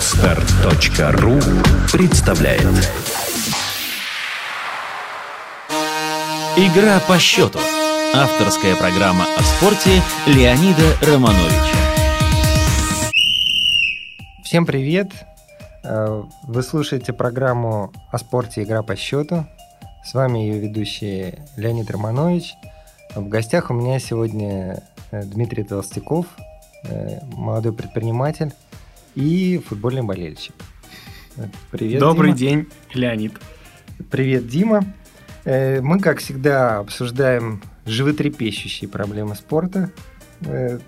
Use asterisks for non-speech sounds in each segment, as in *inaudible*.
Отстар.ру представляет Игра по счету. Авторская программа о спорте Леонида Романовича. Всем привет! Э, Вы слушаете программу о спорте «Игра по счету». С вами ее ведущий Леонид Романович. В гостях у меня сегодня э, Дмитрий Толстяков, э, молодой предприниматель и футбольный болельщик. Привет, Добрый Дима. день, Леонид. Привет, Дима. Э, Мы, как всегда, обсуждаем животрепещущие проблемы спорта. Э,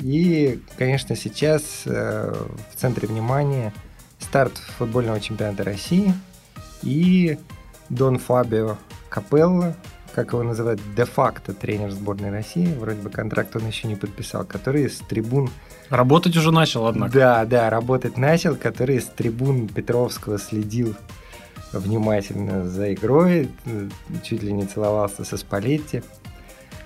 И, конечно, сейчас э, в центре внимания старт футбольного чемпионата России и Дон Фабио Капелло, как его называют, де-факто тренер сборной России, вроде бы контракт он еще не подписал, который с трибун Работать уже начал, однако. да, да, работать начал, который с трибун Петровского следил внимательно за игрой, э, чуть ли не целовался со Спалетти.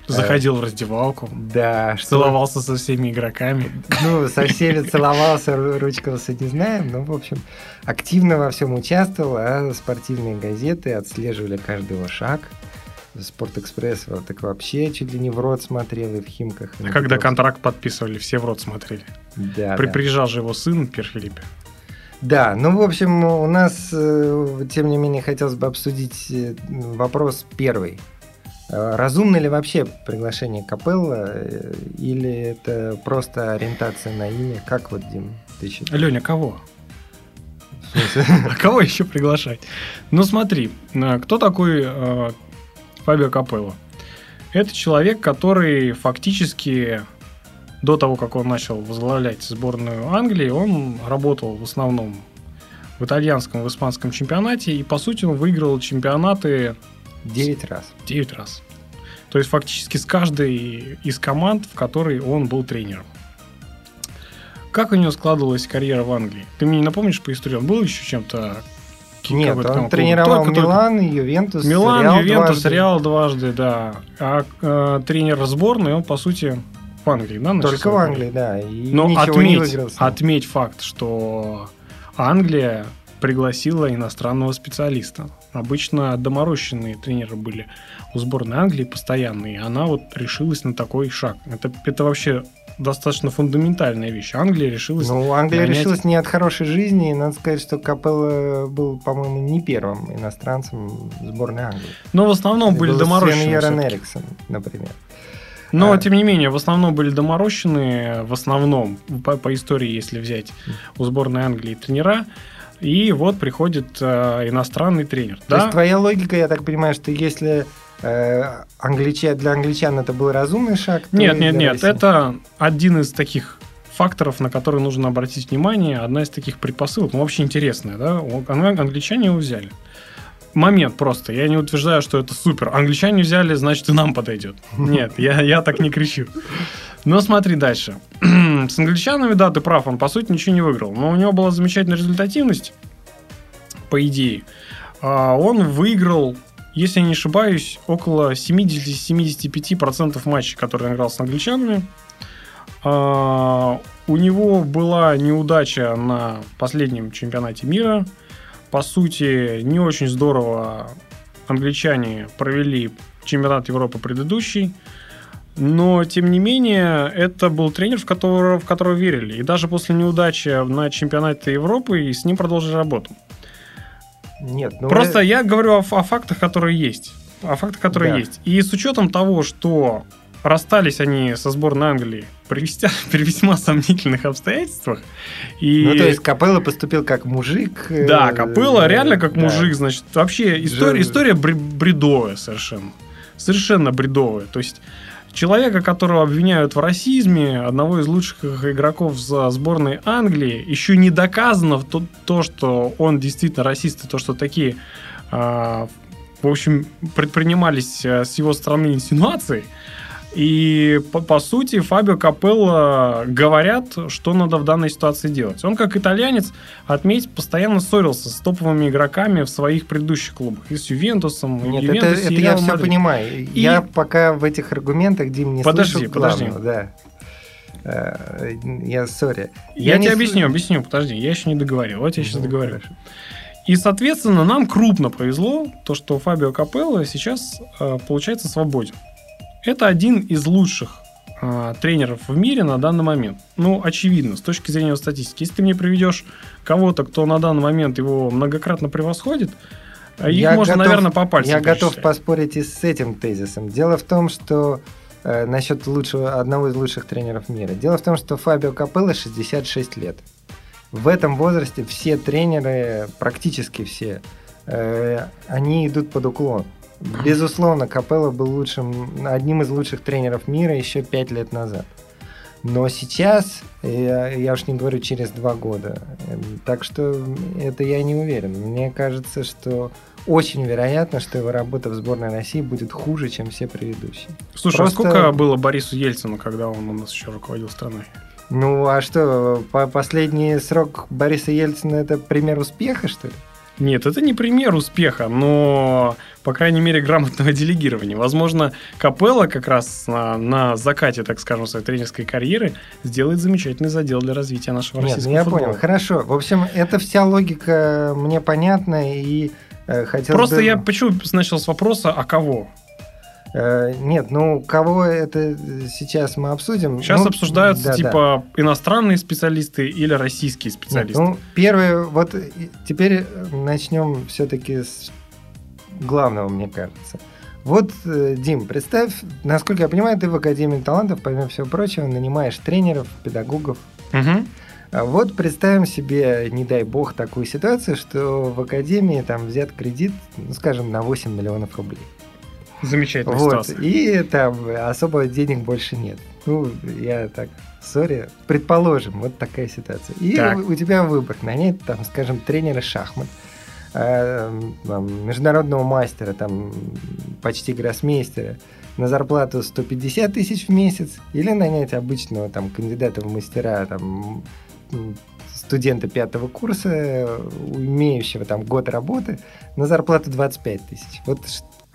Заходил в раздевалку, Да, что... целовался со всеми игроками. Ну, со всеми целовался, ру- ручкался, не знаем, но, в общем, активно во всем участвовал, а спортивные газеты отслеживали каждый его шаг. Спортэкспресс вот так вообще чуть ли не в рот смотрел и в Химках. и А когда контракт подписывали, все в рот смотрели. Да, При- да. Приезжал же его сын, Пьер Филиппе. Да, ну, в общем, у нас, э, тем не менее, хотелось бы обсудить э, вопрос первый. Э, Разумно ли вообще приглашение Капелла, э, или это просто ориентация на имя? Как вот, Дим, ты считаешь? Леня, кого? *laughs* А кого еще приглашать? Ну смотри, кто такой Фабио Капелло? Это человек, который фактически до того, как он начал возглавлять сборную Англии, он работал в основном в итальянском, в испанском чемпионате, и по сути он выиграл чемпионаты Девять раз. 9 раз. То есть фактически с каждой из команд, в которой он был тренером. Как у него складывалась карьера в Англии? Ты мне не напомнишь по истории? Он был еще чем-то... ки- Нет, он там тренировал Только- только- Милан, Ювентус, Милан, Реал Ювентус, дважды. Реал дважды, да. А э, тренер сборной, он, по сути, в Англии, да? Только в? Англии, да. И Но отметь, отметь факт, что Англия пригласила иностранного специалиста. Обычно доморощенные тренеры были у сборной Англии постоянные, и она вот решилась на такой шаг. Это, это вообще достаточно фундаментальная вещь. Англия решилась... Ну, Англия нанять- решилась не от хорошей жизни, и надо сказать, что Капелло был, по-моему, не первым иностранцем сборной Англии. Но в основном были Был доморощенные. Всё-таки. Эриксон, например. Но, А. тем не менее, в основном были доморощенные, в основном, по, по истории, если взять у сборной Англии тренера, и вот приходит э, иностранный тренер. То да? есть твоя логика, я так понимаю, что если англича- для англичан это был разумный шаг, Нет, нет, нет, России- это один из таких факторов, на которые нужно обратить внимание, одна из таких предпосылок, ну, вообще интересная, да, англичане его взяли. Момент просто, я не утверждаю, что это супер. Англичане взяли, значит, и нам подойдет. *laughs* Нет, я, я так не кричу. Но смотри дальше. *clears throat* С англичанами, да, ты прав, он, по сути, ничего не выиграл. Но у него была замечательная результативность, по идее. А, Он выиграл, если я не ошибаюсь, около 70-75% матчей, которые он играл с англичанами. А, У него была неудача на последнем чемпионате мира. По сути, не очень здорово англичане провели чемпионат Европы предыдущий. Но, тем не менее, это был тренер, в которого, в которого верили. И даже после неудачи на чемпионате Европы и с ним продолжили работу. Нет, ну, Просто э, я говорю о, о фактах, которые есть. О фактах, которые Да. есть. И с учетом того, что расстались они со сборной Англии при, весьма- *laughs* при весьма сомнительных обстоятельствах. И... ну, то есть Капелло поступил как мужик. э, Да, Копыла э, реально как да. мужик, значит, вообще история, история бре- бредовая совершенно. Совершенно бредовая. То есть человека, которого обвиняют в расизме, одного из лучших игроков за сборной Англии, еще не доказано то, то что он действительно расист, и то, что такие, а, в общем, предпринимались а, с его стороны инсинуации. И по, по сути Фабио Капелло говорят, что надо в данной ситуации делать. Он как итальянец, отметь, постоянно ссорился с топовыми игроками в своих предыдущих клубах. И с Ювентусом, и Нет, Ювентус, это, и это я все Мадрид. понимаю. И- Я пока в этих аргументах, Дим, не Подожди, слышал подожди. главного, Да. Э, я, sorry. Я, Я тебе не объясню, объясню, подожди, я еще не договорил. Вот я сейчас Ну, договорю. хорошо. И, соответственно, нам крупно повезло, то, что Фабио Капелло сейчас э, получается свободен. Это один из лучших э, тренеров в мире на данный момент. Ну, очевидно, с точки зрения статистики. Если ты мне приведешь кого-то, кто на данный момент его многократно превосходит, э, их Я можно, готов- наверное, по пальцам Я готов перечислять. поспорить и с этим тезисом. Дело в том, что э, насчет лучшего, одного из лучших тренеров мира. Дело в том, что Фабио Капелло 66 лет. В этом возрасте все тренеры, практически все, э, они идут под уклон. Безусловно, Капелло был лучшим, одним из лучших тренеров мира еще 5 лет назад. Но сейчас, я, я уж не говорю через два года, э, так что это я не уверен. Мне кажется, что очень вероятно, что его работа в сборной России будет хуже, чем все предыдущие. Слушай, Просто- а сколько было Борису Ельцину, когда он у нас еще руководил страной? Ну а что, по последний срок Бориса Ельцина это пример успеха, что ли? Нет, это не пример успеха, но, по крайней мере, грамотного делегирования. Возможно, Капелла как раз на, на закате, так скажем, своей тренерской карьеры сделает замечательный задел для развития нашего Нет, ну российского я футбола. понял. Хорошо. В общем, это вся логика мне понятна и э, хотелось Просто бы- я почему начал с вопроса, а кого? Э, нет, ну кого это сейчас мы обсудим? Сейчас Ну, обсуждаются да, да. типа иностранные специалисты или российские Нет, специалисты. ну, первое, вот теперь начнем все-таки с главного, мне кажется. Вот, э, Дим, представь, насколько я понимаю, ты в Академии талантов, помимо всего прочего, нанимаешь тренеров, педагогов. А вот представим себе, не дай бог, такую ситуацию, что в Академии там взят кредит, ну, скажем, на 8 миллионов рублей. Замечательная Вот, ситуация. и там особо денег больше нет. Ну, я так, сори, предположим, вот такая ситуация. И Так. у, тебя выбор нанять, там, скажем, тренера шахмат, э, международного мастера, там, почти гроссмейстера, на зарплату 150 тысяч в месяц, или нанять обычного там кандидата в мастера, там, студента пятого курса, имеющего там год работы, на зарплату 25 тысяч. Вот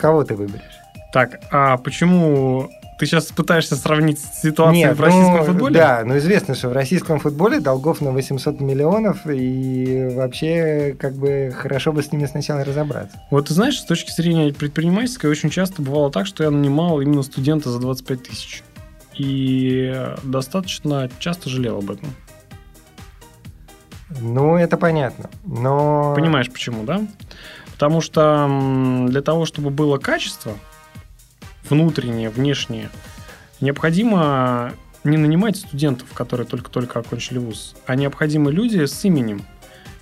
кого ты выберешь? Так, а почему ты сейчас пытаешься сравнить ситуацию Нет, в российском ну, футболе? Да, но известно, что в российском футболе долгов на 800 миллионов, и вообще, как бы, хорошо бы с ними сначала разобраться. Вот ты знаешь, с точки зрения предпринимательской, очень часто бывало так, что я нанимал именно студента за 25 тысяч. И достаточно часто жалел об этом. Ну, это понятно, но... Понимаешь, почему, да? Потому что для того, чтобы было качество, внутреннее, внешнее, необходимо не нанимать студентов, которые только-только окончили вуз, а необходимы люди с именем.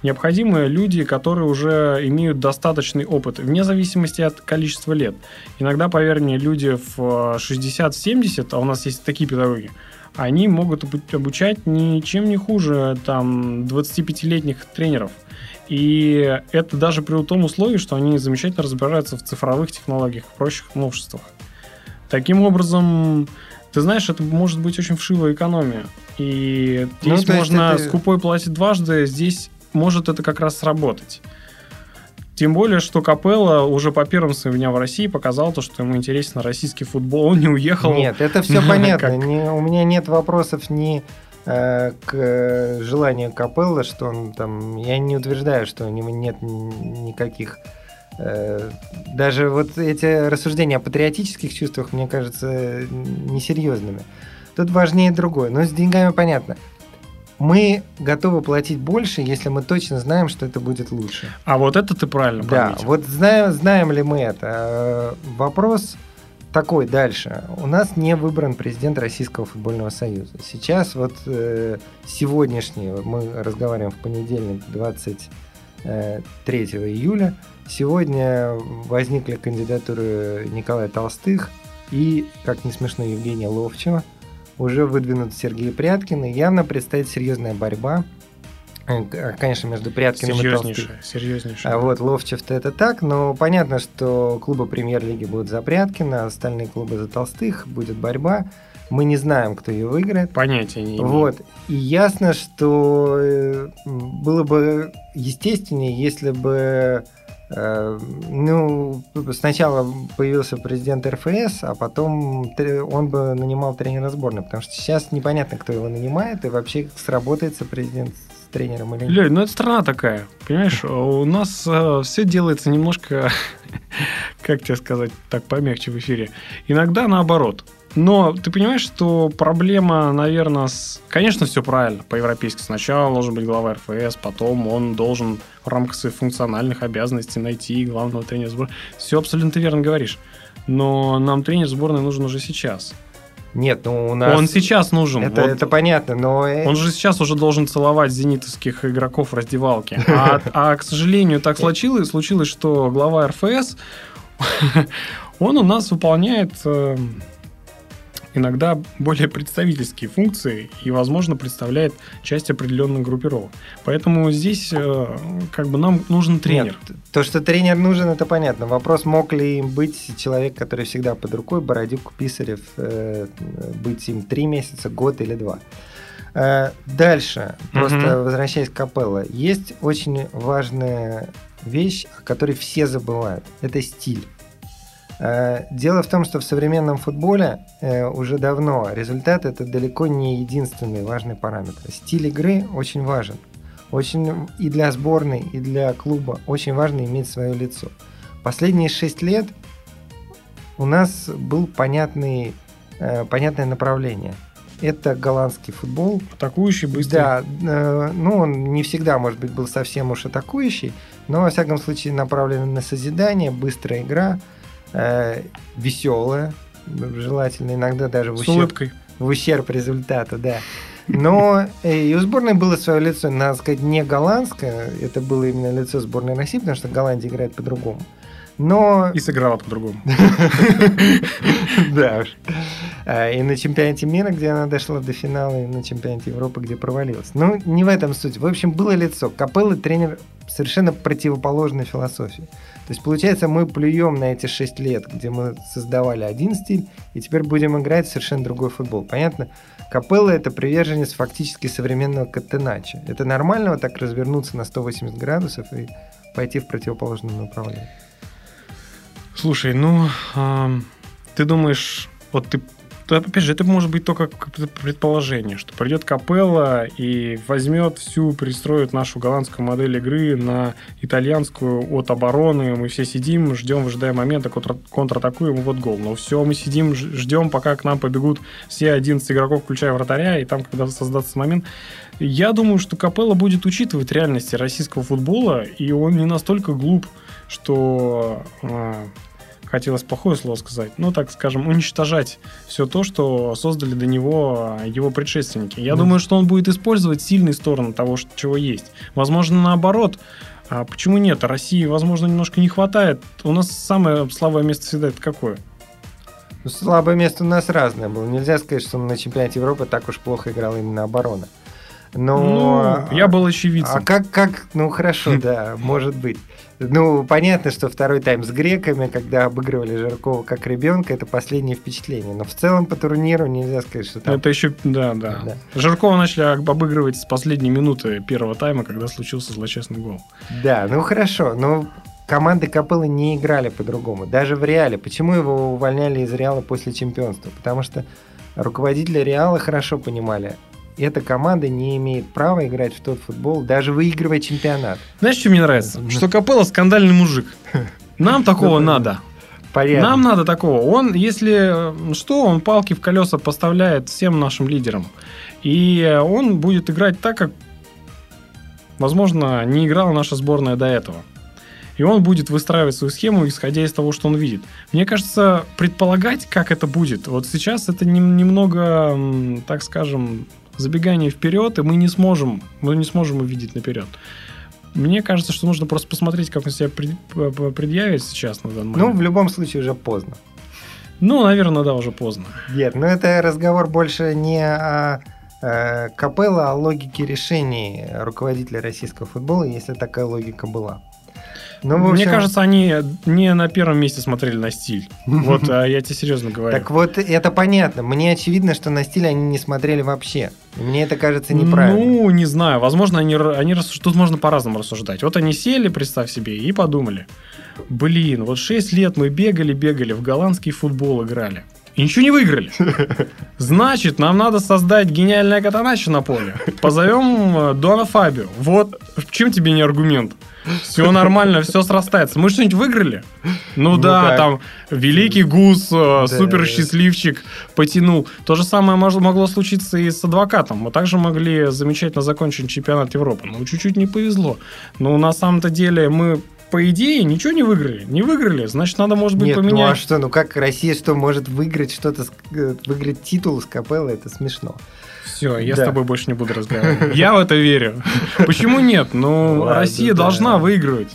Необходимы люди, которые уже имеют достаточный опыт, вне зависимости от количества лет. Иногда, поверь мне, люди в э, 60-70, а у нас есть такие педагоги, они могут обу- обучать ничем не хуже там 25-летних тренеров. И это даже при том условии, что они замечательно разбираются в цифровых технологиях, в прочих новшествах. Таким образом, ты знаешь, это может быть очень вшивая экономия. И Ну, здесь есть можно это- скупой платить дважды, здесь может это как раз сработать. Тем более, что Капелла уже по первым своим дням в России показал то, что ему интересен российский футбол. Он не уехал. Нет, это *laughs* все понятно. Не- у меня нет вопросов ни э, к э, желанию Капелла, что он там... Я не утверждаю, что у него нет никаких... э, даже вот эти рассуждения о патриотических чувствах, мне кажется, несерьезными. Тут важнее другое. Но с деньгами понятно. Мы готовы платить больше, если мы точно знаем, что это будет лучше. А вот это ты правильно Да, подметил. вот знаем, знаем ли мы это? Э, Вопрос такой дальше. У нас не выбран президент Российского футбольного союза. Сейчас вот э, сегодняшний, мы разговариваем в понедельник, 23 июля, сегодня возникли кандидатуры Николая Толстых и, как не смешно, Евгения Ловчева. Уже выдвинут Сергей Пряткин, и явно предстоит серьезная борьба. Э, к- Конечно, между Пряткиным и Толстым. Серьезнейшее. А вот Ловчев-то это так, но понятно, что клубы премьер-лиги будут за Пряткина, остальные клубы за Толстых, будет борьба. Мы не знаем, кто ее выиграет. Понятия не имею. Вот. И ясно, что э, было бы естественнее, если бы Э, ну, сначала появился президент РФС, а потом он бы нанимал тренера сборной, потому что сейчас непонятно, кто его нанимает, и вообще сработается президент с тренером или нет. Лёнь, ну это страна такая, понимаешь, у нас э, все делается немножко, *laughs* как тебе сказать, так помягче в эфире, иногда наоборот – но ты понимаешь, что проблема, наверное, с... Конечно, все правильно, по-европейски. Сначала должен быть глава РФС, потом он должен в рамках своих функциональных обязанностей найти главного тренера сборной. Все абсолютно верно говоришь. Но нам тренер сборной нужен уже сейчас. Нет, ну у нас... Он сейчас нужен. Это, вот. это понятно, но... Он же сейчас уже должен целовать зенитовских игроков в раздевалке. А, а к сожалению, так случилось, случилось, что глава РФС, *laughs* он у нас выполняет э, иногда более представительские функции и, возможно, представляет часть определенных группировок. Поэтому здесь э, как бы нам нужен тренер. Нет, то, что тренер нужен, это понятно. Вопрос, мог ли им быть человек, который всегда под рукой, Бородюк, Писарев, э, быть им три месяца, год или два. Э, дальше, просто mm-hmm. возвращаясь к Капелло, есть очень важная вещь, о которой все забывают. Это стиль. Э, дело в том, что в современном футболе э, уже давно результат это далеко не единственный важный параметр. Стиль игры очень важен. Очень и для сборной, и для клуба очень важно иметь свое лицо. Последние шесть лет у нас был понятный, э, понятное направление. Это голландский футбол. Атакующий, быстрый. Да, ну он не всегда, может быть, был совсем уж атакующий, но, во всяком случае, направлен на созидание, быстрая игра – э, веселая, желательно иногда даже в ущерб, в ущерб результата, да. Но э, и у сборной было свое лицо, надо сказать, не голландское, это было именно лицо сборной России, потому что Голландия играет по-другому. Но... И сыграла по-другому. *laughs* Да уж. А, и на чемпионате мира, где она дошла до финала, и на чемпионате Европы, где провалилась. Ну, не в этом суть. В общем, было лицо. Капеллы тренер совершенно противоположной философии. То есть, получается, мы плюем на эти 6 лет, где мы создавали один стиль, и теперь будем играть в совершенно другой футбол. Понятно? Капелла – это приверженец фактически современного Катенача. Это нормально вот так развернуться на 180 градусов и пойти в противоположном направлении. Слушай, ну, э, ты думаешь, вот ты то, опять же, это может быть только предположение, что придет Капелла и возьмет всю, перестроит нашу голландскую модель игры на итальянскую от обороны. Мы все сидим, ждем, выжидаем момента, контр контратакуем, вот гол. Но все, мы сидим, ждем, пока к нам побегут все 11 игроков, включая вратаря, и там, когда создастся момент. Я думаю, что Капелла будет учитывать реальности российского футбола, и он не настолько глуп, что а, хотелось плохое слово сказать, ну, так скажем, уничтожать все то, что создали до него а, его предшественники. Я mm. думаю, что он будет использовать сильные стороны того, что, чего есть. Возможно, наоборот, а почему нет? России, возможно, немножко не хватает. У нас самое слабое место всегда это какое? Ну, слабое место у нас разное было. Нельзя сказать, что на чемпионате Европы так уж плохо играла именно оборона. Но... Ну, я был очевидцем. А как, как, ну хорошо, *laughs* да, может быть. Ну, понятно, что второй тайм с греками, когда обыгрывали Жиркова как ребенка, это последнее впечатление. Но в целом по турниру нельзя сказать, что там... Это еще, да, да. да. Жиркова начали обыгрывать с последней минуты первого тайма, когда случился злочестный гол. Да, ну хорошо, но команды Капеллы не играли по-другому. Даже в Реале. Почему его увольняли из Реала после чемпионства? Потому что руководители Реала хорошо понимали, эта команда не имеет права играть в тот футбол, даже выигрывая чемпионат. Знаешь, что мне нравится? Что Капелла скандальный мужик. *laughs* Нам такого надо. Порядок. Нам надо такого. Он, если что, он палки в колеса поставляет всем нашим лидерам. И он будет играть так, как, возможно, не играла наша сборная до этого. И он будет выстраивать свою схему, исходя из того, что он видит. Мне кажется, предполагать, как это будет, вот сейчас это немного, так скажем, забегание вперед, и мы не сможем, мы не сможем увидеть наперед. Мне кажется, что нужно просто посмотреть, как он себя предъявит сейчас на данный момент. Ну, в любом случае уже поздно. Ну, наверное, да, уже поздно. Нет, но это разговор больше не о э, Капелло, а о логике решений руководителя российского футбола, если такая логика была. Ну, в Мне общем, кажется, они не на первом месте смотрели на стиль. *laughs* Вот а, я тебе серьезно говорю. Так вот, это понятно. Мне очевидно, что на стиль они не смотрели вообще. Мне это кажется неправильно. Ну, не знаю. Возможно, они, они тут можно по-разному рассуждать. Вот они сели, представь себе, и подумали. Блин, вот 6 лет мы бегали, бегали, в голландский футбол играли. И ничего не выиграли. *laughs* Значит, нам надо создать гениальное катаначо на поле. Позовем э, Дона Фабио. Вот, чем тебе не аргумент? Все нормально, все срастается. Мы что-нибудь выиграли? Ну, Ну да, как? там великий гус, э, Да. супер счастливчик потянул. То же самое могло случиться и с адвокатом. Мы также могли замечательно закончить чемпионат Европы. Ну, чуть-чуть не повезло. Но на самом-то деле мы, по идее, ничего не выиграли. Не выиграли, значит, надо, может быть, Нет, ну а поменять. что, ну как Россия что может выиграть что-то, э, выиграть титул с Капелло, это смешно. Все, я Да. с тобой больше не буду разговаривать. *laughs* Я в это верю. Почему нет? Ну, Россия да. должна выигрывать.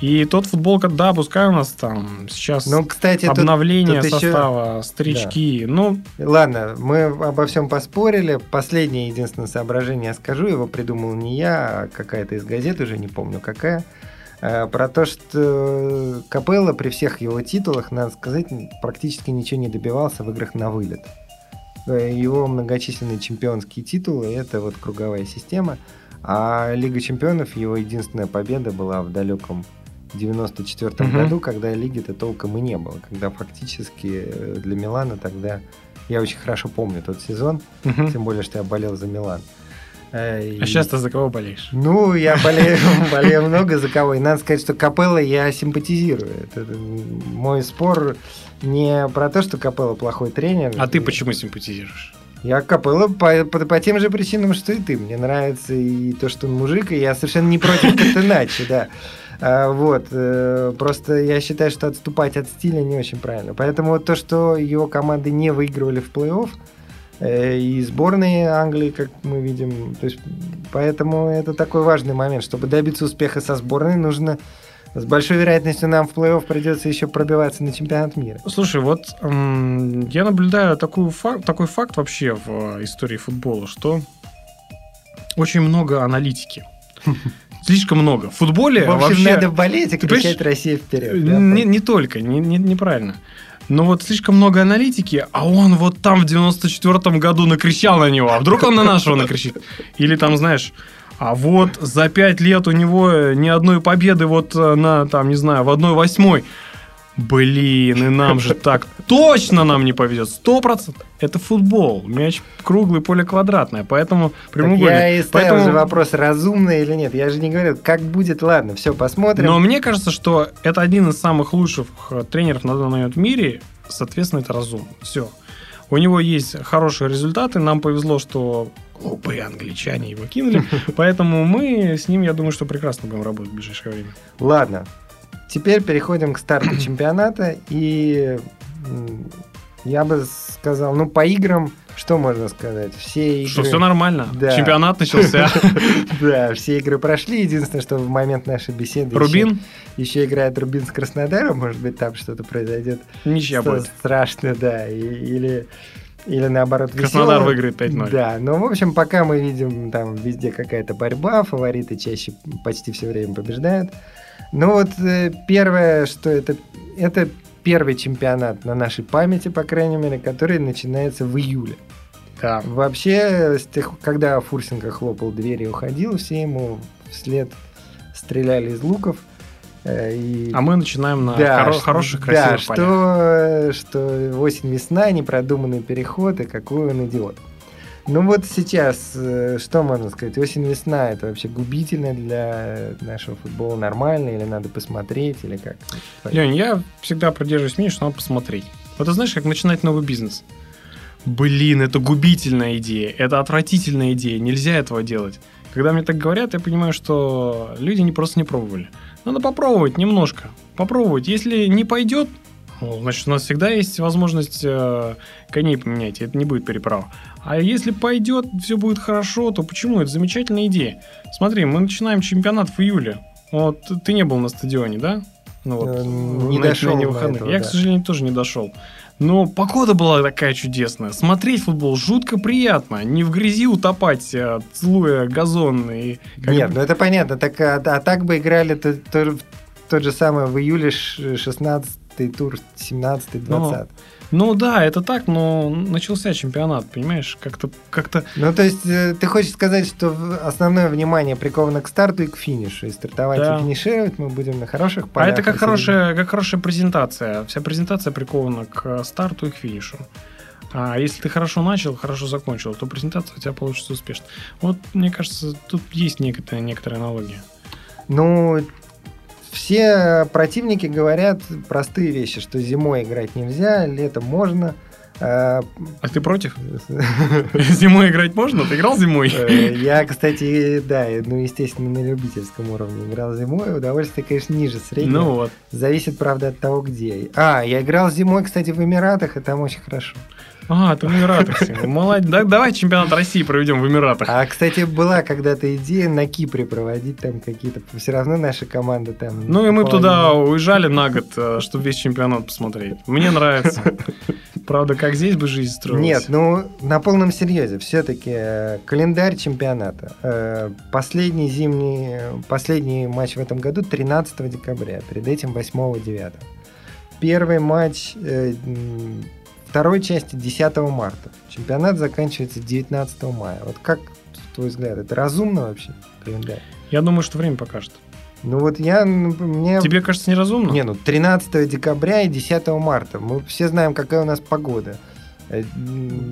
И тот футбол, да, пускай у нас там сейчас Ну, кстати, тут- обновление тут еще- состава, старички. Ну, Ладно, мы обо всем поспорили. Последнее единственное соображение я скажу. Его придумал не я, а какая-то из газет, уже не помню какая. Э, Про то, что Капелло при всех его титулах, надо сказать, практически ничего не добивался в играх на вылет. Э, Его многочисленные чемпионские титулы – это вот круговая система. А Лига чемпионов, его единственная победа была в далеком 94 Мгм. году, когда лиги-то толком и не было. Когда фактически э, для Милана тогда... Я очень хорошо помню тот сезон, мгм. тем более, что я болел за Милан. Э, и- а сейчас ты за кого болеешь? Ну, я болею, *laughs* болею много за кого. И надо сказать, что Капелло я симпатизирую. Это, мой спор не про то, что Капелло плохой тренер. А ты почему симпатизируешь? Я Капелло по, по, по тем же причинам, что и ты. Мне нравится и то, что он мужик, и я совершенно не против *laughs* Катеначи, да. А, вот, э, просто я считаю, что отступать от стиля не очень правильно. Поэтому вот то, что его команды не выигрывали в плей-офф, и сборные Англии, как мы видим, то есть, поэтому это такой важный момент. Чтобы добиться успеха со сборной, нужно с большой вероятностью нам в плей-офф придется еще пробиваться на чемпионат мира. Слушай, вот я наблюдаю такую фак- такой факт вообще в э, истории футбола, что очень много аналитики. *laughs* Слишком много. В футболе В общем, вообще... надо болеть и кричать «Россия вперед!» Не, не только, не, не- неправильно. Но вот слишком много аналитики, а он вот там в 94-м году накричал на него. А вдруг он на нашего накричит? Или там, знаешь, а вот за пять лет у него ни одной победы вот э, на, там, не знаю, в одной восьмой. Блин, и нам же так точно нам не повезет. Сто процентов. Это футбол. Мяч круглый, поле квадратное. Поэтому прямоугольник. я и ставил Поэтому- же вопрос, разумно или нет. Я же не говорю, как будет, ладно, все, посмотрим. Но мне кажется, что это один из самых лучших э, тренеров на данный момент в мире. Соответственно, это разумно. Все. У него есть хорошие результаты. Нам повезло, что глупые англичане его кинули. *laughs* Поэтому мы с ним, я думаю, что прекрасно будем работать в ближайшее время. Ладно, теперь переходим к старту *clears throat* чемпионата. И я бы сказал, ну, по играм, что можно сказать? Все игры... Что все нормально. Да. Чемпионат начался. *laughs* Да, все игры прошли. Единственное, что в момент нашей беседы Рубин, еще, играет Рубин с Краснодаром. Может быть, там что-то произойдет ничья будет. страшно, да. или, или наоборот Краснодар выиграет 5-0. Да, ну, в общем, пока мы видим там везде какая-то борьба, фавориты чаще почти все время побеждают. Ну вот э, первое, что это, это первый чемпионат на нашей памяти, по крайней мере, который начинается в июле. Да. Вообще, с тех, когда Фурсенко хлопал дверь и уходил, все ему вслед стреляли из луков. э, И А мы начинаем на да, хоро- хороших, да, красивых полях. что, что осень-весна, непродуманный переход, и какой он идиот. Ну вот сейчас, э, что можно сказать? Осень-весна это вообще губительно для нашего футбола нормально, или надо посмотреть, или как? Лень, я всегда придерживаюсь мнения, что надо посмотреть. Вот ты знаешь, как начинать новый бизнес? Блин, это губительная идея, это отвратительная идея, нельзя этого делать. Когда мне так говорят, я понимаю, что люди не просто не пробовали. Надо попробовать немножко, попробовать. Если не пойдет, ну, значит, у нас всегда есть возможность э, коней поменять, это не будет переправа. А если пойдет, все будет хорошо, то почему? Это замечательная идея. Смотри, мы начинаем чемпионат в июле. Вот ты не был на стадионе, да? Ну вот, Э, не дошел на выходных. этого, Я, да. к сожалению, тоже не дошел. Но погода была такая чудесная. Смотреть футбол жутко приятно. Не в грязи утопать, а целуя газон. И Нет, ну это понятно. Так, а, а так бы играли то, то- тот же самый в июле 16 тур, 17 20 ну да, это так, но начался чемпионат, понимаешь, как-то... как то Ну то есть э, ты хочешь сказать, что основное внимание приковано к старту и к финишу, и стартовать да. и финишировать мы будем на хороших полях. А это как хорошая, как хорошая презентация. Вся презентация прикована к старту и к финишу. А если ты хорошо начал, хорошо закончил, то презентация у тебя получится успешно. Вот, мне кажется, тут есть некоторая, некоторая аналогия. Ну, все противники говорят простые вещи, что зимой играть нельзя, летом можно. А, а ты против? *laughs* Зимой играть можно? Ты играл зимой? Э, я, кстати, да, ну, естественно, на любительском уровне играл зимой. Удовольствие, конечно, ниже среднего. Ну вот. Зависит, правда, от того, где. А, я играл зимой, кстати, в Эмиратах, и там очень хорошо. А, ты в Эмиратах. Молодец. Да, давай чемпионат России проведем в Эмиратах. А, кстати, была когда-то идея на Кипре проводить там какие-то... Все равно наша команда там... Ну и мы туда уезжали на год, э, чтобы весь чемпионат посмотреть. Мне нравится. Правда, как здесь бы жизнь строилась? Нет, ну, на полном серьезе. Все-таки э, календарь чемпионата. Э, последний зимний... Последний матч в этом году 13 декабря. Перед этим 8-9. Первый матч второй части 10 марта. Чемпионат заканчивается 19 мая. Вот как, твой взгляд, это разумно вообще, календарь? Я думаю, что время покажет. Ну вот я... Мне... Тебе кажется неразумно? Не, ну 13 декабря и 10 марта. Мы все знаем, какая у нас погода. Э,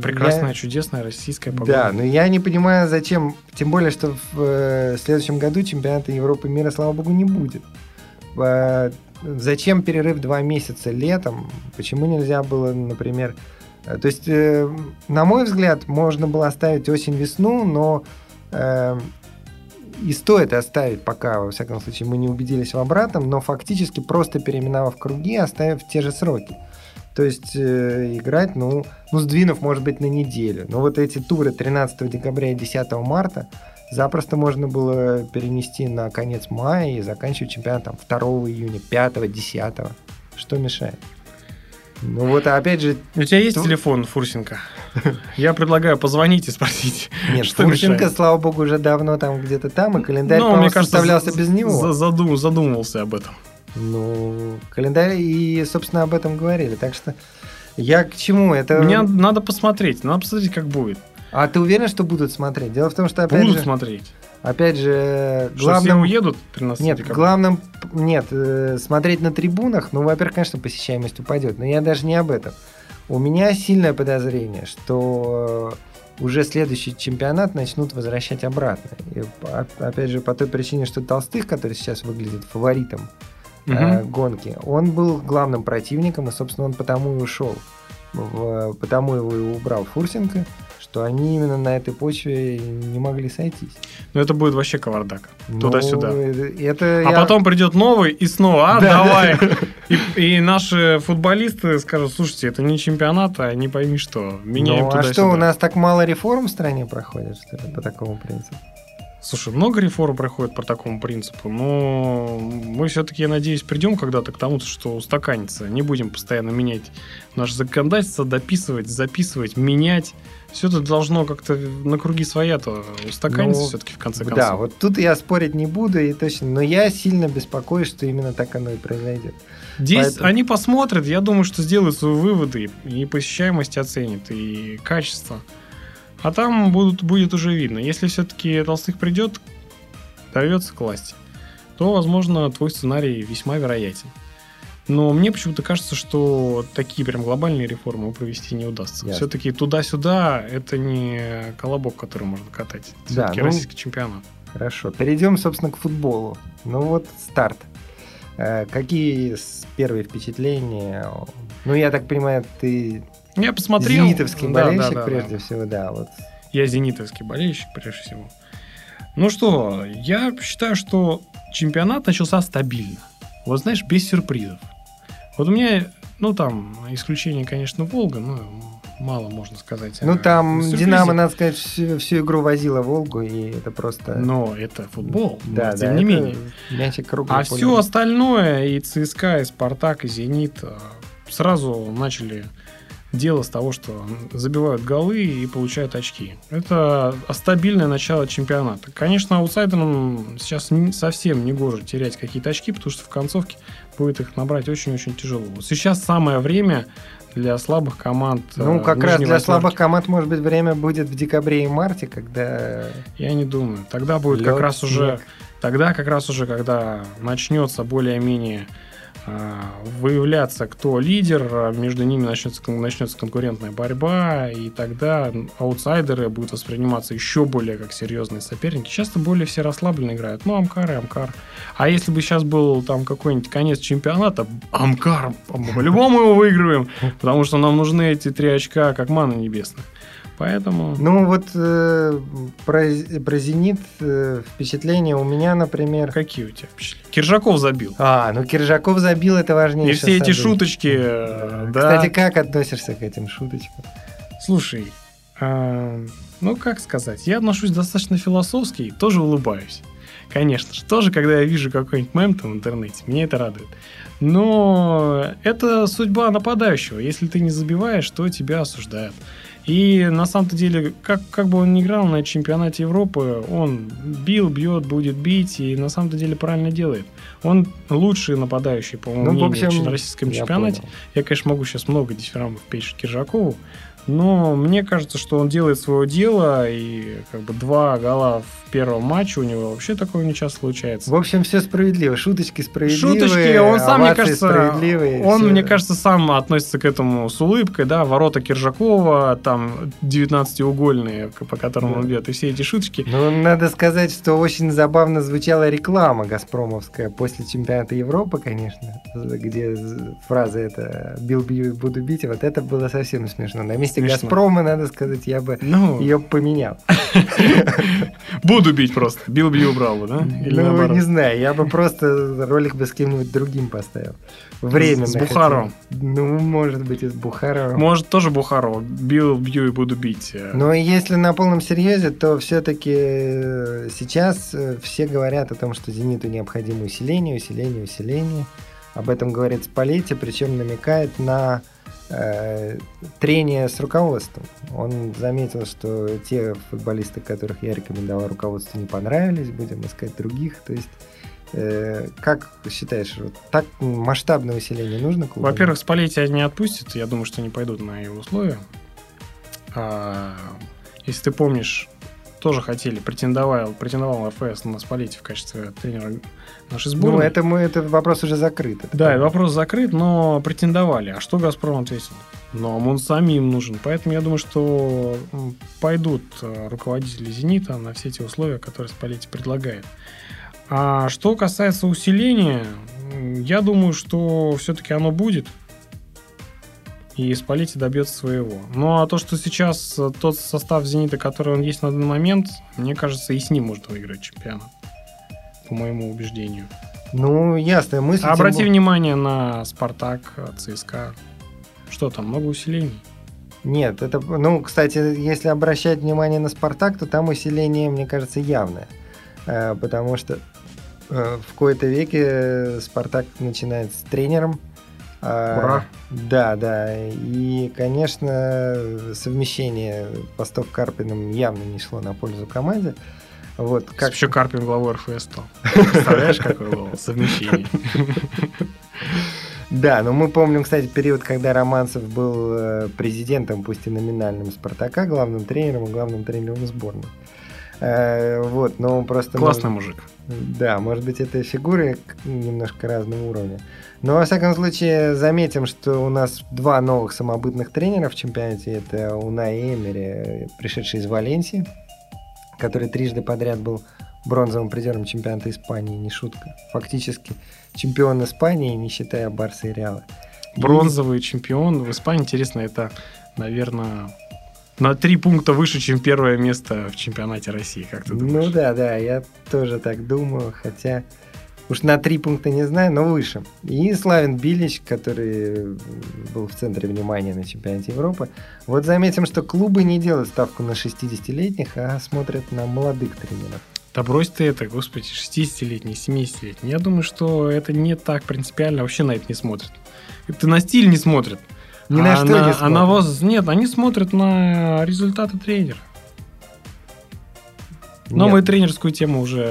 Прекрасная, я... чудесная российская погода. Да, но я не понимаю, зачем... Тем более, что в э, следующем году чемпионата Европы и мира, слава богу, не будет. Э, зачем перерыв два месяца летом? Почему нельзя было, например... Э, то есть, э, на мой взгляд, можно было оставить осень-весну, но э, и стоит оставить пока, во всяком случае, мы не убедились в обратном, но фактически просто переименовав круги, оставив те же сроки. То есть э, играть, ну, ну, сдвинув, может быть, на неделю. Но вот эти туры 13 декабря и 10 марта, запросто можно было перенести на конец мая и заканчивать чемпионат там 2 июня, 5, 10. Что мешает? Ну вот, а опять же... У тебя есть телефон Фурсенко? Я предлагаю позвонить и спросить. *laughs* Нет, *laughs* что Фурсенко, мешает? слава богу, уже давно там где-то там, и календарь, ну, мне кажется, составлялся без него. Задум, задумывался об этом. Ну, календарь и, собственно, об этом говорили. Так что я к чему? Это... Мне надо посмотреть, надо посмотреть, как будет. А ты уверен, что будут смотреть? Дело в том, что опять будут же... смотреть. Опять же, главным... Что все уедут 13 Нет, декабря? главным... Нет, э, смотреть на трибунах, ну, во-первых, конечно, посещаемость упадет, но я даже не об этом. У меня сильное подозрение, что уже следующий чемпионат начнут возвращать обратно. И, опять же, по той причине, что Толстых, который сейчас выглядит фаворитом угу. э, гонки, он был главным противником, и, собственно, он потому и ушел. В, потому его и убрал Фурсенко что они именно на этой почве не могли сойтись. Ну, это будет вообще кавардак. Ну, Туда-сюда. Это а я... потом придет новый и снова, а, да, давай. Да. И, и наши футболисты скажут, слушайте, это не чемпионат, а не пойми что. Меняем ну, туда-сюда. А что, у нас так мало реформ в стране проходит, что ли, по такому принципу? Слушай, много реформ проходит по такому принципу, но мы все-таки, я надеюсь, придем когда-то к тому, что устаканится. Не будем постоянно менять наше законодательство, дописывать, записывать, менять. Все это должно как-то на круги своя-то устаканиться ну, все-таки в конце концов. Да, вот тут я спорить не буду, и точно, но я сильно беспокоюсь, что именно так оно и произойдет. Здесь Поэтому... они посмотрят, я думаю, что сделают свои выводы, и посещаемость оценят, и качество. А там будут, будет уже видно. Если все-таки Толстых придет, дорвется к власти, то, возможно, твой сценарий весьма вероятен. Но мне почему-то кажется, что такие прям глобальные реформы провести не удастся. Ясно. Все-таки туда-сюда это не колобок, который можно катать. Все-таки да, ну, российский чемпионат. Хорошо. Перейдем, собственно, к футболу. Ну вот старт. Э, какие первые впечатления? Ну, я так понимаю, ты я посмотрел. Зенитовский да, болельщик, да, да, прежде да. всего, да. Вот. Я зенитовский болельщик, прежде всего. Ну что, я считаю, что чемпионат начался стабильно. Вот знаешь, без сюрпризов. Вот у меня, ну там, исключение, конечно, Волга, но мало можно сказать. Ну там Динамо, надо сказать, всю, всю игру возила Волгу, и это просто... Но это футбол, да, но, да, тем не менее. Мячик а все остальное, и ЦСКА, и Спартак, и Зенит, э, сразу начали дело с того, что забивают голы и получают очки. Это стабильное начало чемпионата. Конечно, аутсайдерам сейчас совсем не гоже терять какие-то очки, потому что в концовке будет их набрать очень-очень тяжело. Вот сейчас самое время для слабых команд. Ну, э, как раз для восьмерки. слабых команд, может быть, время будет в декабре и марте, когда... Я не думаю. Тогда будет Лед, как раз снег. уже... Тогда как раз уже, когда начнется более-менее выявляться, кто лидер, а между ними начнется, начнется конкурентная борьба, и тогда аутсайдеры будут восприниматься еще более как серьезные соперники. Часто более все расслабленно играют. Ну, Амкар и Амкар. А если бы сейчас был там какой-нибудь конец чемпионата, Амкар, по-любому его выигрываем, потому что нам нужны эти три очка, как мана небесная. Поэтому... Ну вот э, про, про «Зенит» э, впечатления у меня, например... Какие у тебя впечатления? Киржаков забил. А, ну Киржаков забил, это важнее. И все эти шуточки, э, да. Кстати, как относишься к этим шуточкам? Слушай, э, ну как сказать, я отношусь достаточно философски и тоже улыбаюсь. Конечно же, тоже, когда я вижу какой-нибудь мем там в интернете, меня это радует. Но это судьба нападающего. Если ты не забиваешь, то тебя осуждают. И на самом-то деле, как, как бы он ни играл на чемпионате Европы, он бил, бьет, будет бить, и на самом-то деле правильно делает. Он лучший нападающий, по моему ну, мнению, общем, на российском чемпионате. Понял. Я, конечно, могу сейчас много дифирамбов печь Киржакову, но мне кажется, что он делает свое дело, и как бы два гола в первом матче у него вообще такое не часто случается. В общем, все справедливо. Шуточки справедливые. Шуточки, он сам, мне кажется, он, все. мне кажется, сам относится к этому с улыбкой, да, ворота Киржакова, там 19-угольные, по которым да. он бьет, и все эти шуточки. Ну, надо сказать, что очень забавно звучала реклама Газпромовская после чемпионата Европы, конечно, где фраза это «бил, бью и буду бить», вот это было совсем смешно. На месте смешно. Газпрома, надо сказать, я бы ну... ее поменял. *laughs* Буду бить просто. Бил, бил, убрал бы, да? Или ну, наоборот? не знаю, я бы просто ролик бы с кем-нибудь другим поставил. Временно. С Бухаром. Ну, может быть, и с Бухаровым. Может, тоже Бухаров. Бил, бью и буду бить. Но если на полном серьезе, то все-таки э, сейчас э, все говорят о том, что «Зениту» необходимо усиление, усиление, усиление. Об этом говорит Спалетти, причем намекает на трение с руководством. Он заметил, что те футболисты, которых я рекомендовал руководству, не понравились, будем искать других. То есть э, как считаешь, так масштабное усиление нужно клубу? Во-первых, Спалетти не отпустят, я думаю, что они пойдут на его условия. А, если ты помнишь, тоже хотели, претендовал, претендовал РФС на Спалетти в качестве тренера нашей сборной. Ну, это, мы, это вопрос уже закрыт. Да, вопрос закрыт, но претендовали. А что «Газпром» ответил? Но он самим нужен. Поэтому я думаю, что пойдут э, руководители «Зенита» на все те условия, которые Спалетти предлагает. А что касается усиления, я думаю, что все-таки оно будет и Спалетти добьется своего. Ну а то, что сейчас э, тот состав «Зенита», который он есть на данный момент, мне кажется, и с ним можно выиграть чемпионат, по моему убеждению. Ну, ясная мысль. А обрати тем... внимание на «Спартак», ЦСКА. Что там, много усилений? Нет, это, ну, кстати, если обращать внимание на «Спартак», то там усиление, мне кажется, явное. Э, потому что э, в кои-то веке «Спартак» начинает с тренером, а, Ура! Да, да. И, конечно, совмещение постов Карпиным явно не шло на пользу команде. Вот, как... Еще Карпин главой РФС стал. Представляешь, *laughs* какое было совмещение? *laughs* Да, но мы помним, кстати, период, когда Романцев был э, президентом, пусть и номинальным Спартака, главным тренером и главным тренером сборной. Э, вот, но просто... Классный мужик. Да, может быть, это фигуры немножко разного уровня. Но, во всяком случае, заметим, что у нас два новых самобытных тренера в чемпионате. Это Унай Эмери, пришедший из Валенсии, который трижды подряд был бронзовым призером чемпионата Испании, не шутка. Фактически чемпион Испании, не считая Барса и Реала. Бронзовый и... чемпион в Испании, интересно, это, наверное, на три пункта выше, чем первое место в чемпионате России, как ты думаешь? Ну да, да, я тоже так думаю, хотя Уж на три пункта не знаю, но выше. И Славин Билич, который был в центре внимания на чемпионате Европы. Вот заметим, что клубы не делают ставку на 60-летних, а смотрят на молодых тренеров. Да брось ты это, господи, 60-летний, 70-летний. Я думаю, что это не так принципиально, вообще на это не смотрят. Это на стиль не смотрят. Ни на а что на, не а смотрят. на возраст нет, они смотрят на результаты тренера. Но Нет. мы тренерскую тему уже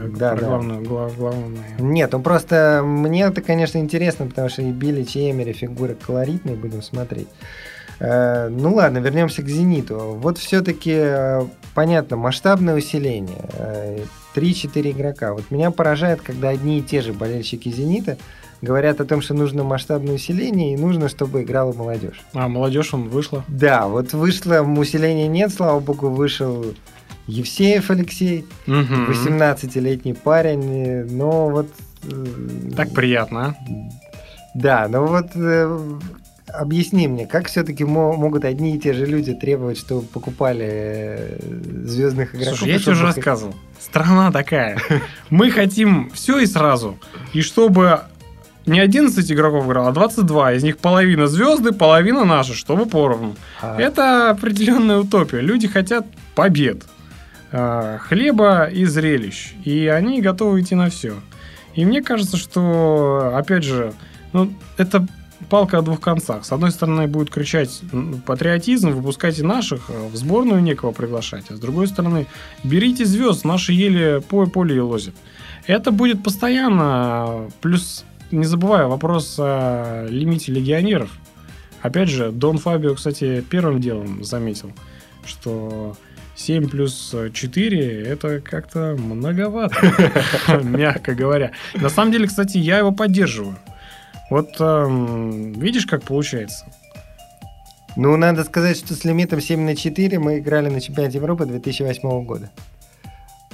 э, Да, про да. главную, гла- главную. Нет, ну просто мне это, конечно, интересно, потому что и Билич, и Эмери фигуры колоритные, будем смотреть. Э, Ну ладно, вернемся к «Зениту». Вот все-таки, понятно, масштабное усиление. Э, 3-4 игрока. Вот меня поражает, когда одни и те же болельщики «Зенита» говорят о том, что нужно масштабное усиление и нужно, чтобы играла молодежь. А, молодежь он вышла. Да, вот вышло, усиления нет, слава богу, вышел Евсеев Алексей, Мгм. 18-летний парень, но вот... э, Так приятно, а? Да, но вот э, объясни мне, как все-таки могут одни и те же люди требовать, чтобы покупали э, звездных игроков? Слушай, я тебе уже рассказывал. Страна такая. *laughs* Мы хотим все и сразу. И чтобы не 11 игроков играло, а 22. Из них половина звезды, половина наши, чтобы поровну. А, Это определенная утопия. Люди хотят побед, хлеба и зрелищ. И они готовы идти на все. И мне кажется, что, опять же, ну, это палка о двух концах. С одной стороны, будет кричать патриотизм, выпускайте наших, э, в сборную некого приглашать. А с другой стороны, берите звезд, наши еле по поле и лозят. Это будет постоянно. Плюс, не забывая, вопрос о лимите легионеров. Опять же, Дон Фабио, кстати, первым делом заметил, что 7 плюс 4 это как-то многовато, *laughs* мягко говоря. На самом деле, кстати, я его поддерживаю. Вот эм, видишь, как получается? Ну, надо сказать, что с лимитом 7 на 4 мы играли на чемпионате Европы 2008 года.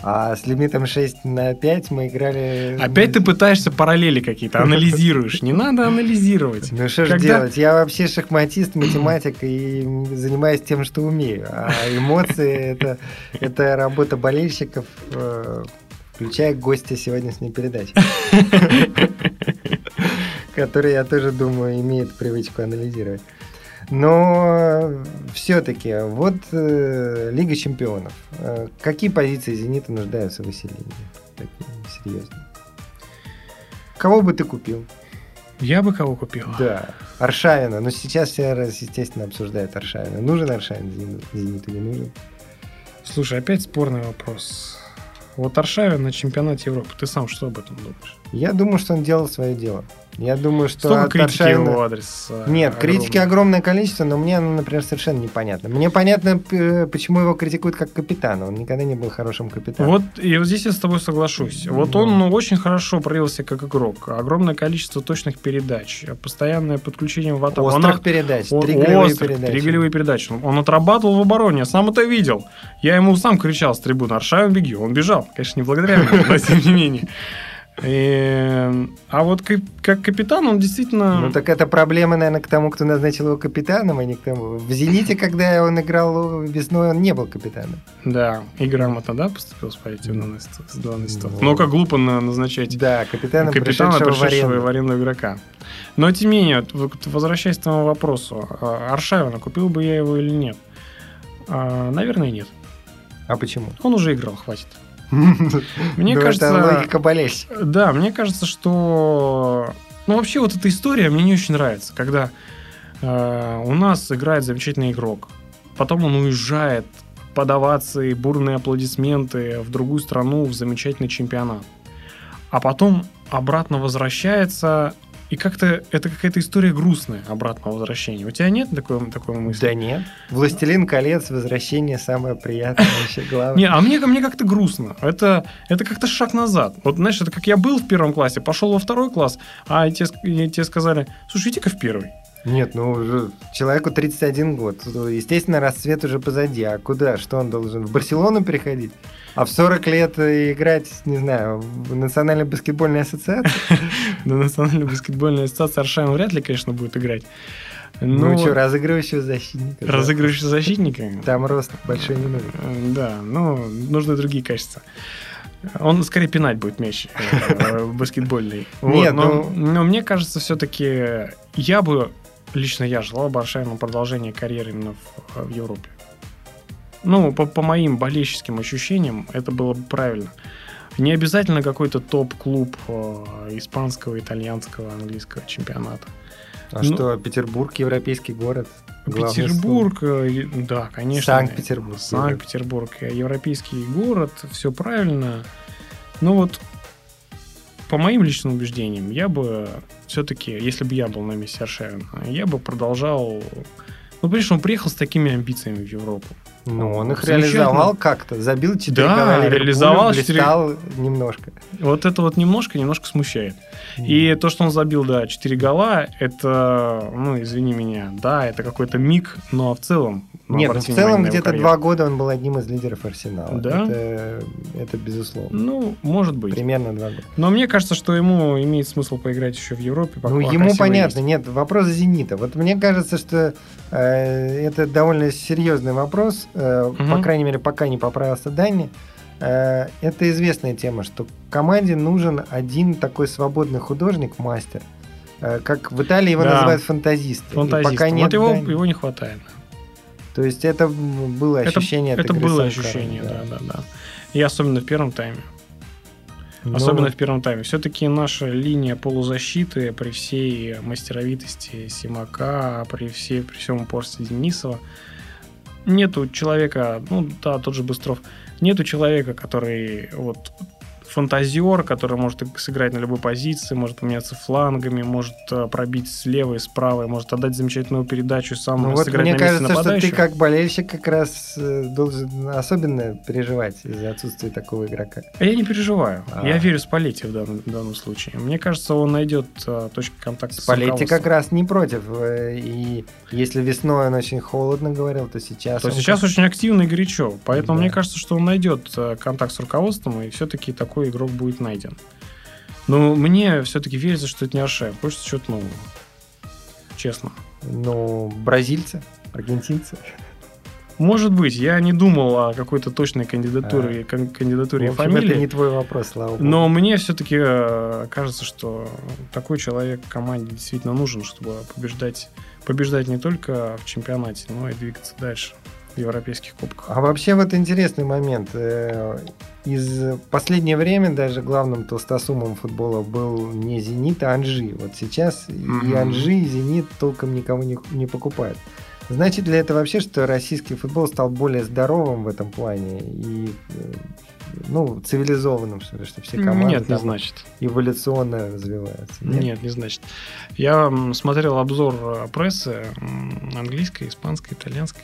А с лимитом 6 на 5 мы играли... Опять ты пытаешься параллели какие-то, анализируешь. Не надо анализировать. Ну что ж Когда- делать? Я вообще шахматист, математик и занимаюсь тем, что умею. А эмоции это, работа болельщиков, э, включая гостя сегодняшней передачи. *laughs* Который, я тоже думаю, имеет привычку анализировать. Но все-таки, вот э, Лига чемпионов. Э, какие позиции «Зенита» нуждаются в выселении? Такие серьезные. Кого бы ты купил? Я бы кого купил? Да, Аршавина. Но сейчас все, естественно, обсуждают Аршавина. Нужен Аршавин Зениту не нужен? Слушай, опять спорный вопрос. Вот Аршавин на чемпионате Европы, ты сам что об этом думаешь? Я думаю, что он делал свое дело. Я думаю, что Столько критики Аршавина- его адрес. э, Нет, критики огромной. огромное количество, но мне оно, например, совершенно непонятно. Мне понятно, п- почему его критикуют как капитана. Он никогда не был хорошим капитаном. Вот, и вот здесь я с тобой соглашусь. Вот он ну, очень хорошо проявился как игрок. Огромное количество точных передач, постоянное подключение в атаку. Он Острых от- передач, он- три голевые острых, передачи. Три голевые передачи. Он- Он отрабатывал в обороне, я сам это видел. Я ему сам кричал с трибуны, Аршавин, беги. Он бежал. Конечно, не благодаря мне, но тем не менее. И, а вот как, как капитан он действительно... Ну так это проблема, наверное, к тому, кто назначил его капитаном, а не к тому. В «Зените», когда он играл весной, он не был капитаном. Да, и грамотно, да, поступил с позитивной с данной ситуации. Ну. Как глупо на- назначать Да, капитаном, капитана, пришедшего в пришедшего аренду. в аренду игрока. Но, тем не менее, вот возвращаясь к твоему вопросу, а, Аршавина, купил бы я его или нет? А, Наверное, нет. А почему? Он уже играл, хватит. Мне Ну, кажется... Это логика болельщика. Да, мне кажется, что... Ну, вообще, вот эта история мне не очень нравится, когда э, у нас играет замечательный игрок, потом он уезжает под овации, бурные аплодисменты в другую страну, в замечательный чемпионат. А потом обратно возвращается, и как-то это какая-то история грустная обратного возвращения. У тебя нет такой, такой мысли? Да нет. «Властелин колец», «Возвращение» самое приятное, *laughs* вообще главное. Не, а мне, мне как-то грустно. Это, это как-то шаг назад. Вот, знаешь, это как я был в первом классе, пошел во второй класс, а тебе, тебе сказали, слушай, иди-ка в первый. Нет, ну уже человеку 31 год. Естественно, расцвет уже позади. А куда? Что он должен? В Барселону переходить? А в 40 лет э, играть, не знаю, в Национальной баскетбольной ассоциации? *laughs* На национальной баскетбольной ассоциации Аршавин вряд ли, конечно, будет играть. Ну, Но что, разыгрывающего защитника? да. разыгрывающего защитника. Там рост большой не нужен. э, Да, ну, нужны другие качества. Он скорее пинать будет мяч э, *laughs* баскетбольный. Вот, Нет, но, ну- но мне кажется, все-таки я бы, лично я желал бы Аршавину продолжения карьеры именно в, в Европе. Ну, по, по моим болельщическим ощущениям, это было бы правильно. Не обязательно какой-то топ-клуб э, испанского, итальянского, английского чемпионата. А Ну- что, Петербург, европейский город? Петербург, э, да, конечно. Санкт-Петербург. Санкт-Петербург, европейский город, все правильно. Но вот по моим личным убеждениям, я бы все-таки, если бы я был на месте Аршавина, я бы продолжал... Ну, понимаешь, он приехал с такими амбициями в Европу. Ну, он их реализовал как-то. Забил 4 Да, реализовал четыре- блистал немножко. Вот это вот немножко, немножко смущает. И то, что он забил, да, 4 гола, это, ну, извини меня, да, это какой-то миг, но в целом... ну, Нет, в целом где-то два года он был одним из лидеров Арсенала. Да? Это, это безусловно. Ну, может быть. Примерно два года. Но мне кажется, что ему имеет смысл поиграть еще в Европе. Ну, ему понятно, есть. нет, вопрос «Зенита». Вот мне кажется, что э, это довольно серьезный вопрос, Мгм. по крайней мере, пока не поправился Дани. Э, это известная тема, что команде нужен один такой свободный художник, мастер. Э, как в Италии его Да. называют фантазист. Фантазист. Пока нет вот его, Дани. его не хватает. То есть это было Это- ощущение от Это игры было ощущение, да. да, да, да. И особенно в первом тайме. Ну, Особенно в первом тайме. Все-таки наша линия полузащиты при всей мастеровитости Симака, при, всей, при всем упорстве Денисова, нету человека, ну да, тот же Быстров, нету человека, который вот фантазер, который может сыграть на любой позиции, может поменяться флангами, может э, пробить слева и справа, может отдать замечательную передачу сам Ну вот мне на месте кажется, что ты как болельщик как раз э, должен особенно переживать из-за отсутствия такого игрока. А я не переживаю. А. Я верю Спалетти в данном, в данном случае. Мне кажется, он найдет э, точки контакта с Спалетти руководством. как раз не против. И если весной он очень холодно говорил, то сейчас... То сейчас как- очень активно и горячо. Поэтому Да. мне кажется, что он найдет контакт с руководством, и все-таки такой игрок будет найден. Но мне все-таки верится, что это не Арше. Хочется чего-то нового. Честно. Ну, бразильцы, аргентинцы. Может быть, я не думал о какой-то точной кандидатуре, кан- кандидатуре В общем, фамилии. это не твой вопрос, слава богу. Но мне все-таки кажется, что такой человек команде действительно нужен, чтобы побеждать, побеждать не только в чемпионате, но и двигаться дальше в европейских кубках. А вообще вот интересный момент. Э, Из последнее время даже главным толстосумом футбола был не «Зенит», а «Анжи». Вот сейчас и Мгм. «Анжи», и «Зенит» толком никого не, не покупают. Значит ли это вообще, что российский футбол стал более здоровым в этом плане и э, ну, цивилизованным, что что все команды Нет, не значит. эволюционно развиваются? Нет? не значит. Я смотрел обзор э, прессы английской, испанской, итальянской.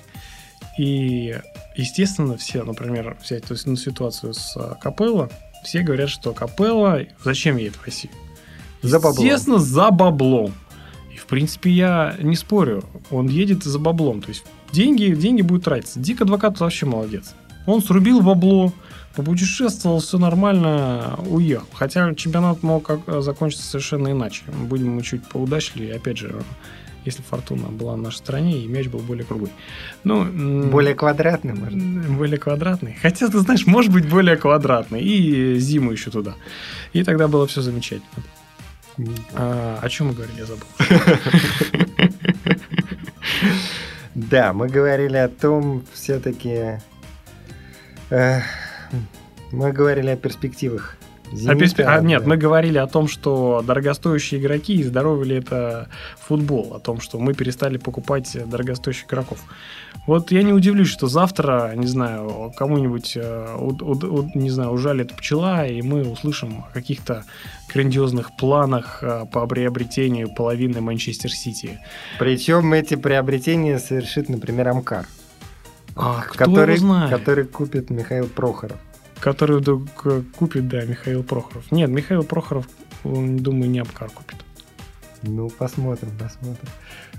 И, естественно, все, например, взять то есть, ну, ситуацию с э, Капелло, все говорят, что Капелло, зачем едет в Россию? За баблом. Естественно, за баблом. И, в принципе, я не спорю. Он едет за баблом. То есть деньги, деньги будут тратиться. Дик Адвокат вообще молодец. Он срубил бабло, попутешествовал, все нормально, уехал. Хотя чемпионат мог как- закончиться совершенно иначе. Будем мы чуть поудачливее. Опять же, если фортуна была на нашей стороне, и мяч был более круглый. Ну, Более квадратный, может? М, Более квадратный. Хотя, ты знаешь, может быть более квадратный. И зиму еще туда. И тогда было все замечательно. А, о чем мы говорили, я забыл. Да, мы говорили о том, все-таки... мы говорили о перспективах. А перспе- а, нет, да. мы говорили о том, что дорогостоящие игроки и здоровый ли это футбол, о том, что мы перестали покупать дорогостоящих игроков. Вот я не удивлюсь, что завтра, не знаю, кому-нибудь, э, не знаю, ужалит пчела, и мы услышим о каких-то грандиозных планах э, по приобретению половины Манчестер Сити. Причем эти приобретения совершит, например, Амкар. А, который, который купит Михаил Прохоров. Который вдруг э, купит, да, Михаил Прохоров. Нет, Михаил Прохоров, думаю, не Амкар купит. Ну, посмотрим, посмотрим.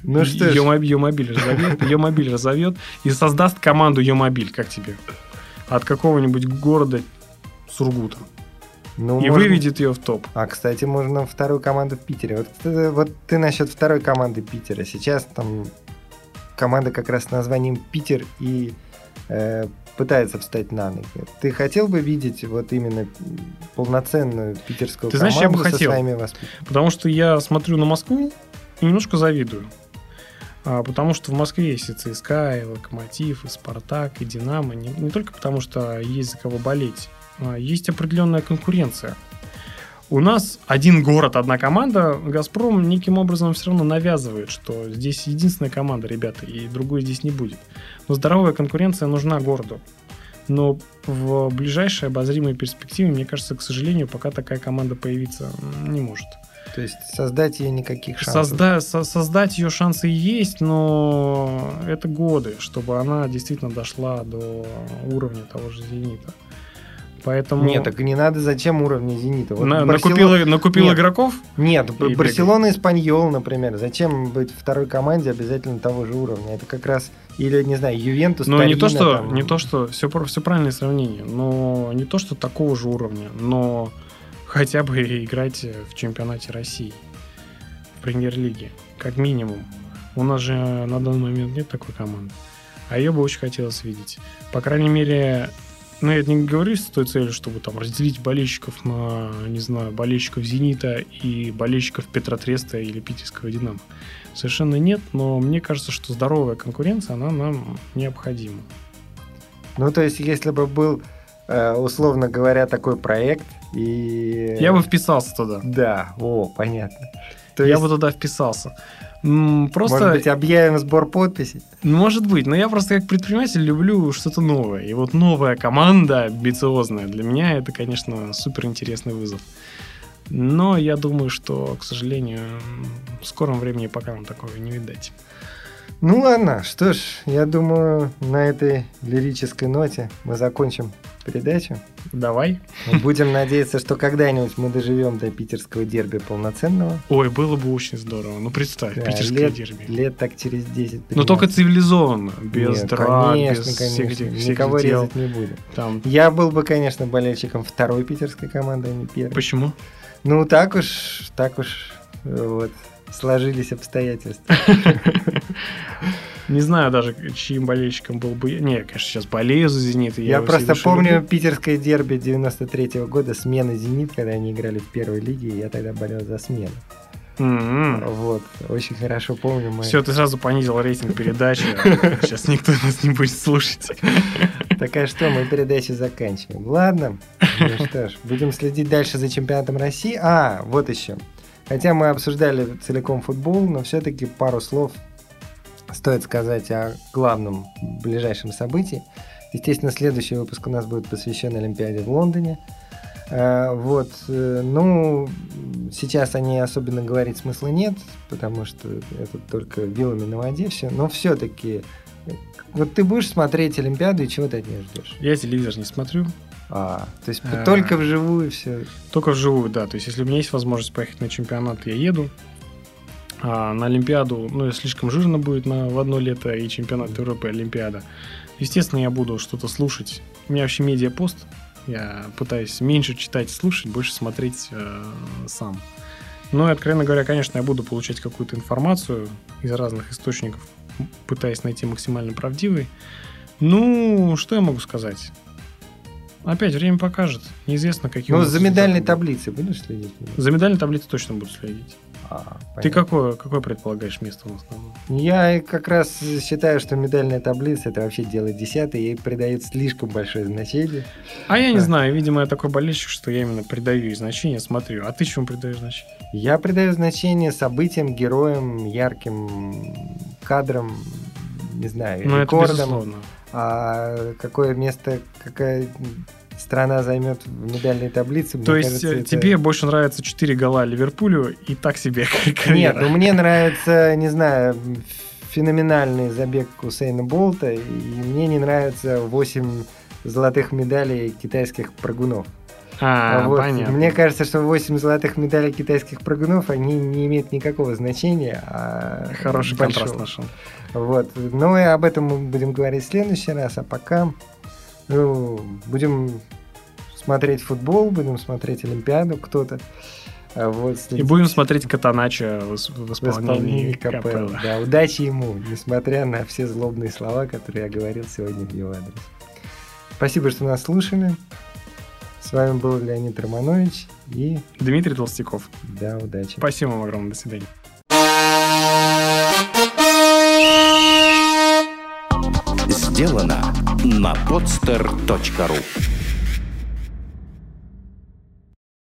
Ну что ж, Йомобиль, разовьет, Йомобиль *laughs* разовьет и создаст команду Йомобиль, как тебе? От какого-нибудь города Сургута. ну, и можно- выведет ее в топ. А, кстати, можно вторую команду в Питере. Вот, вот ты насчет второй команды Питера. Сейчас там команда как раз с названием Питер и э, пытается встать на ноги. Ты хотел бы видеть вот именно полноценную питерскую Ты знаешь, команду я бы со хотел. Потому что я смотрю на Москву и немножко завидую. А, потому что в Москве есть и ЦСКА, и Локомотив, и Спартак, и Динамо. Не, не только потому, что есть за кого болеть. а есть определенная конкуренция. У нас один город, одна команда. «Газпром» неким образом все равно навязывает, что здесь единственная команда, ребята, и другой здесь не будет. Но здоровая конкуренция нужна городу. Но в ближайшей обозримой перспективе, мне кажется, к сожалению, пока такая команда появиться не может. То есть создать ее никаких шансов? Созда со создать ее шансы есть, но это годы, чтобы она действительно дошла до уровня того же «Зенита». Поэтому... Нет, так не надо зачем уровня «Зенита». Вот на, Барселон... накупил, накупил Нет. игроков? Нет, и Барселона и Спаньол, например. Зачем быть второй команде обязательно того же уровня? Это как раз... Или, не знаю, Ювентус, Но не то, что, там... не то, что... Все, все правильное сравнение. Но не то, что такого же уровня, но хотя бы играть в чемпионате России. В премьер-лиге. Как минимум. У нас же на данный момент нет такой команды. А ее бы очень хотелось видеть. По крайней мере, ну, я не говорю с той целью, чтобы там разделить болельщиков на, не знаю, болельщиков «Зенита» и болельщиков Петротреста или Питерского «Динамо». Совершенно нет, но мне кажется, что здоровая конкуренция, она нам необходима. Ну, то есть, если бы был, э, условно говоря, такой проект, и... Я бы вписался туда. Да, о, понятно. То я есть... бы туда вписался. Просто... Может быть, объявим сбор подписей? Может быть, но я просто как предприниматель люблю что-то новое. И вот новая команда, амбициозная, для меня это, конечно, супер интересный вызов. Но я думаю, что, к сожалению, в скором времени пока нам такого не видать. Ну ладно, что ж, я думаю, на этой лирической ноте мы закончим передачу. Давай. Будем надеяться, что когда-нибудь мы доживем до питерского дерби полноценного. Ой, было бы очень здорово. Ну, представь, да, питерское лет, дерби. Лет так через 10 Но только цивилизованно, без Нет, драк, конечно, без конечно. всех этих Никого всех дел. резать не будем. Там. Я был бы, конечно, болельщиком второй питерской команды, а не первой. Почему? Ну, так уж, так уж, вот, сложились обстоятельства. *laughs* Не знаю даже, чьим болельщиком был бы я. Не, конечно, сейчас болею за «Зенит». Я, я просто помню люблю. питерское дерби 93 -го года, смена «Зенит», когда они играли в первой лиге, и я тогда болел за смену. Mm-hmm. Вот, очень хорошо помню. Мы... Все, ты сразу понизил рейтинг передачи. *laughs* Сейчас никто нас не будет слушать. Так а что, мы передачу заканчиваем. Ладно, ну что ж, будем следить дальше за чемпионатом России. А, вот еще. Хотя мы обсуждали целиком футбол, но все-таки пару слов стоит сказать о главном ближайшем событии. Естественно, следующий выпуск у нас будет посвящен Олимпиаде в Лондоне. Вот, ну, сейчас о ней особенно говорить смысла нет, потому что это только вилами на воде все, но все-таки вот ты будешь смотреть Олимпиаду и чего ты от нее ждешь? Я телевизор не смотрю. А, то есть а, только вживую все. Только вживую, да. То есть, если у меня есть возможность поехать на чемпионат, я еду. А на Олимпиаду, ну, слишком жирно будет на, в одно лето и чемпионат Европы, и Олимпиада. Естественно, я буду что-то слушать. У меня вообще медиапост. Я пытаюсь меньше читать и слушать, больше смотреть э, сам. Но, откровенно говоря, конечно, я буду получать какую-то информацию из разных источников, пытаясь найти максимально правдивый. Ну, что я могу сказать? Опять время покажет. Неизвестно, какие. Ну, за медальной таблицей будешь следить? За медальной таблицей точно буду следить. А, Ты какое, какое предполагаешь место у нас? Я как раз считаю, что медальная таблица это вообще дело десятое, ей придает слишком большое значение. А я не а. знаю, видимо, я такой болельщик, что я именно придаю ей значение, смотрю. А ты чему придаешь значение? Я придаю значение событиям, героям, ярким кадрам, не знаю, ну, рекордам. Это безусловно. А какое место, какая страна займет в медальной таблице. То есть кажется, э, тебе это... больше нравятся 4 гола Ливерпулю и так себе *laughs* карьера. Нет, ну мне нравится, не знаю, феноменальный забег Усейна Болта, и мне не нравится 8 золотых медалей китайских прыгунов. А, вот. понятно. Мне кажется, что 8 золотых медалей китайских прыгунов, они не имеют никакого значения. А Хороший большого. контраст нашел. Вот. Ну и об этом мы будем говорить в следующий раз, а пока ну, будем смотреть футбол, будем смотреть Олимпиаду кто-то. А вот, и будем смотреть Катанача в, в исполнении, Капелла. Да, удачи ему, несмотря на все злобные слова, которые я говорил сегодня в его адрес. Спасибо, что нас слушали. С вами был Леонид Романович и... Дмитрий Толстяков. Да, удачи. Спасибо вам огромное. До свидания. Сделано на podster.ru